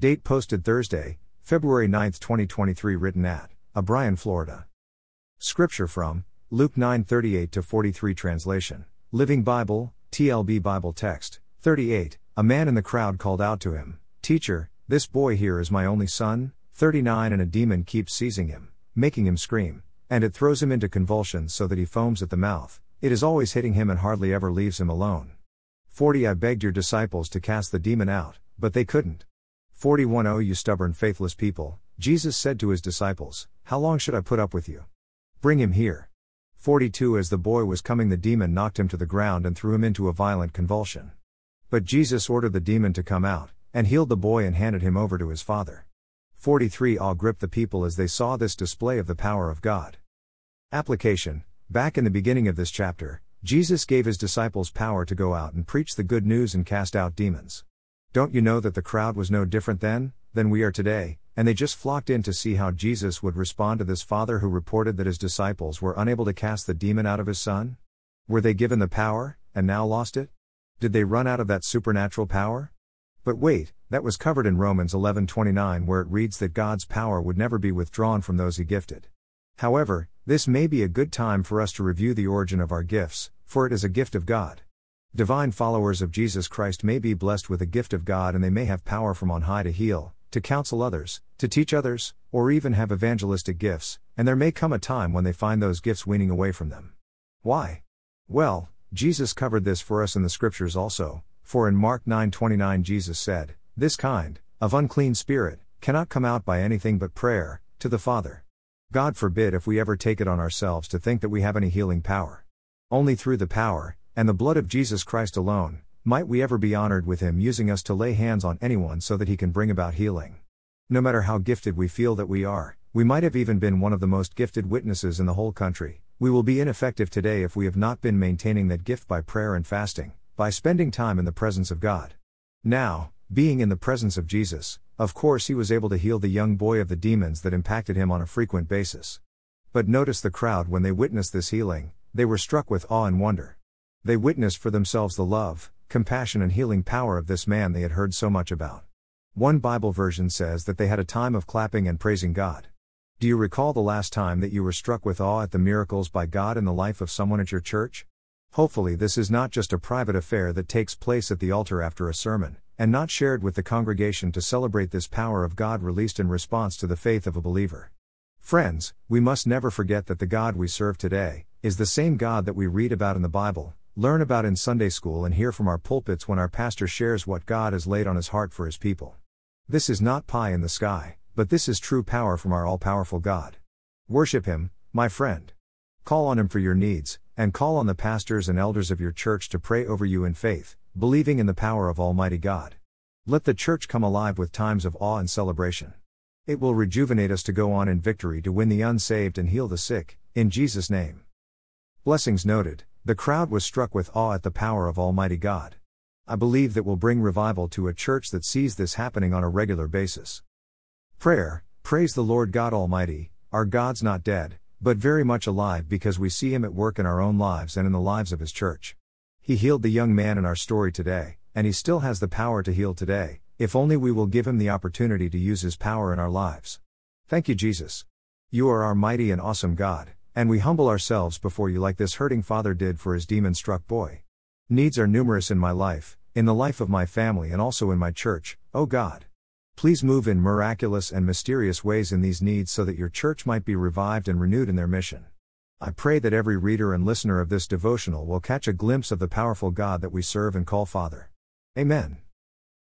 Date posted Thursday, February 9, 2023, written at O'Brien, Florida. Scripture from Luke 9:38 to 43 translation. Living Bible, TLB Bible text. 38. A man in the crowd called out to him, "Teacher, this boy here is my only son." 39 And a demon keeps seizing him, making him scream, and it throws him into convulsions so that he foams at the mouth. It is always hitting him and hardly ever leaves him alone. 40 I begged your disciples to cast the demon out, but they couldn't. 41 Oh, you stubborn, faithless people, Jesus said to his disciples, How long should I put up with you? Bring him here. 42 As the boy was coming, the demon knocked him to the ground and threw him into a violent convulsion. But Jesus ordered the demon to come out, and healed the boy and handed him over to his father. 43 Awe gripped the people as they saw this display of the power of God. Application Back in the beginning of this chapter, Jesus gave his disciples power to go out and preach the good news and cast out demons. Don't you know that the crowd was no different then, than we are today, and they just flocked in to see how Jesus would respond to this father who reported that his disciples were unable to cast the demon out of his son? Were they given the power, and now lost it? Did they run out of that supernatural power? But wait, that was covered in Romans 11:29 where it reads that God's power would never be withdrawn from those he gifted. However, this may be a good time for us to review the origin of our gifts, for it is a gift of God. Divine followers of Jesus Christ may be blessed with a gift of God and they may have power from on high to heal, to counsel others, to teach others, or even have evangelistic gifts, and there may come a time when they find those gifts weaning away from them. Why? Well, Jesus covered this for us in the scriptures also, for in Mark 9:29 Jesus said, "This kind of unclean spirit cannot come out by anything but prayer to the Father." God forbid if we ever take it on ourselves to think that we have any healing power. Only through the power and the blood of Jesus Christ alone might we ever be honored with him using us to lay hands on anyone so that he can bring about healing. No matter how gifted we feel that we are, we might have even been one of the most gifted witnesses in the whole country. We will be ineffective today if we have not been maintaining that gift by prayer and fasting by spending time in the presence of God. Now, being in the presence of Jesus, of course, he was able to heal the young boy of the demons that impacted him on a frequent basis. But notice the crowd when they witnessed this healing, they were struck with awe and wonder. They witnessed for themselves the love, compassion, and healing power of this man they had heard so much about. One Bible version says that they had a time of clapping and praising God. Do you recall the last time that you were struck with awe at the miracles by God in the life of someone at your church? Hopefully, this is not just a private affair that takes place at the altar after a sermon, and not shared with the congregation to celebrate this power of God released in response to the faith of a believer. Friends, we must never forget that the God we serve today is the same God that we read about in the Bible, learn about in Sunday school, and hear from our pulpits when our pastor shares what God has laid on his heart for his people. This is not pie in the sky, but this is true power from our all powerful God. Worship Him, my friend. Call on Him for your needs, and call on the pastors and elders of your church to pray over you in faith, believing in the power of Almighty God. Let the church come alive with times of awe and celebration. It will rejuvenate us to go on in victory to win the unsaved and heal the sick, in Jesus' name. Blessings noted, the crowd was struck with awe at the power of Almighty God. I believe that will bring revival to a church that sees this happening on a regular basis. Prayer Praise the Lord God Almighty, our God's not dead, but very much alive because we see him at work in our own lives and in the lives of his church. He healed the young man in our story today, and he still has the power to heal today, if only we will give him the opportunity to use his power in our lives. Thank you, Jesus. You are our mighty and awesome God, and we humble ourselves before you like this hurting father did for his demon struck boy. Needs are numerous in my life, in the life of my family, and also in my church, O God. Please move in miraculous and mysterious ways in these needs so that your church might be revived and renewed in their mission. I pray that every reader and listener of this devotional will catch a glimpse of the powerful God that we serve and call Father. Amen.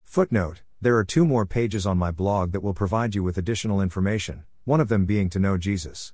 Footnote There are two more pages on my blog that will provide you with additional information, one of them being to know Jesus.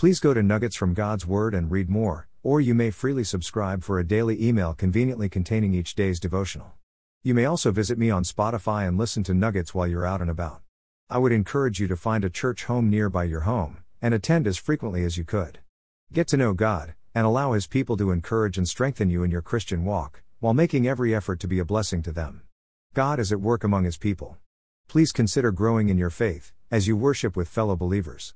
please go to Nuggets from God's Word and read more, or you may freely subscribe for a daily email conveniently containing each day's devotional. You may also visit me on Spotify and listen to Nuggets while you're out and about. I would encourage you to find a church home nearby your home, and attend as frequently as you could. Get to know God, and allow His people to encourage and strengthen you in your Christian walk, while making every effort to be a blessing to them. God is at work among His people. Please consider growing in your faith, as you worship with fellow believers.